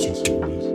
Gracias,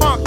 Funk.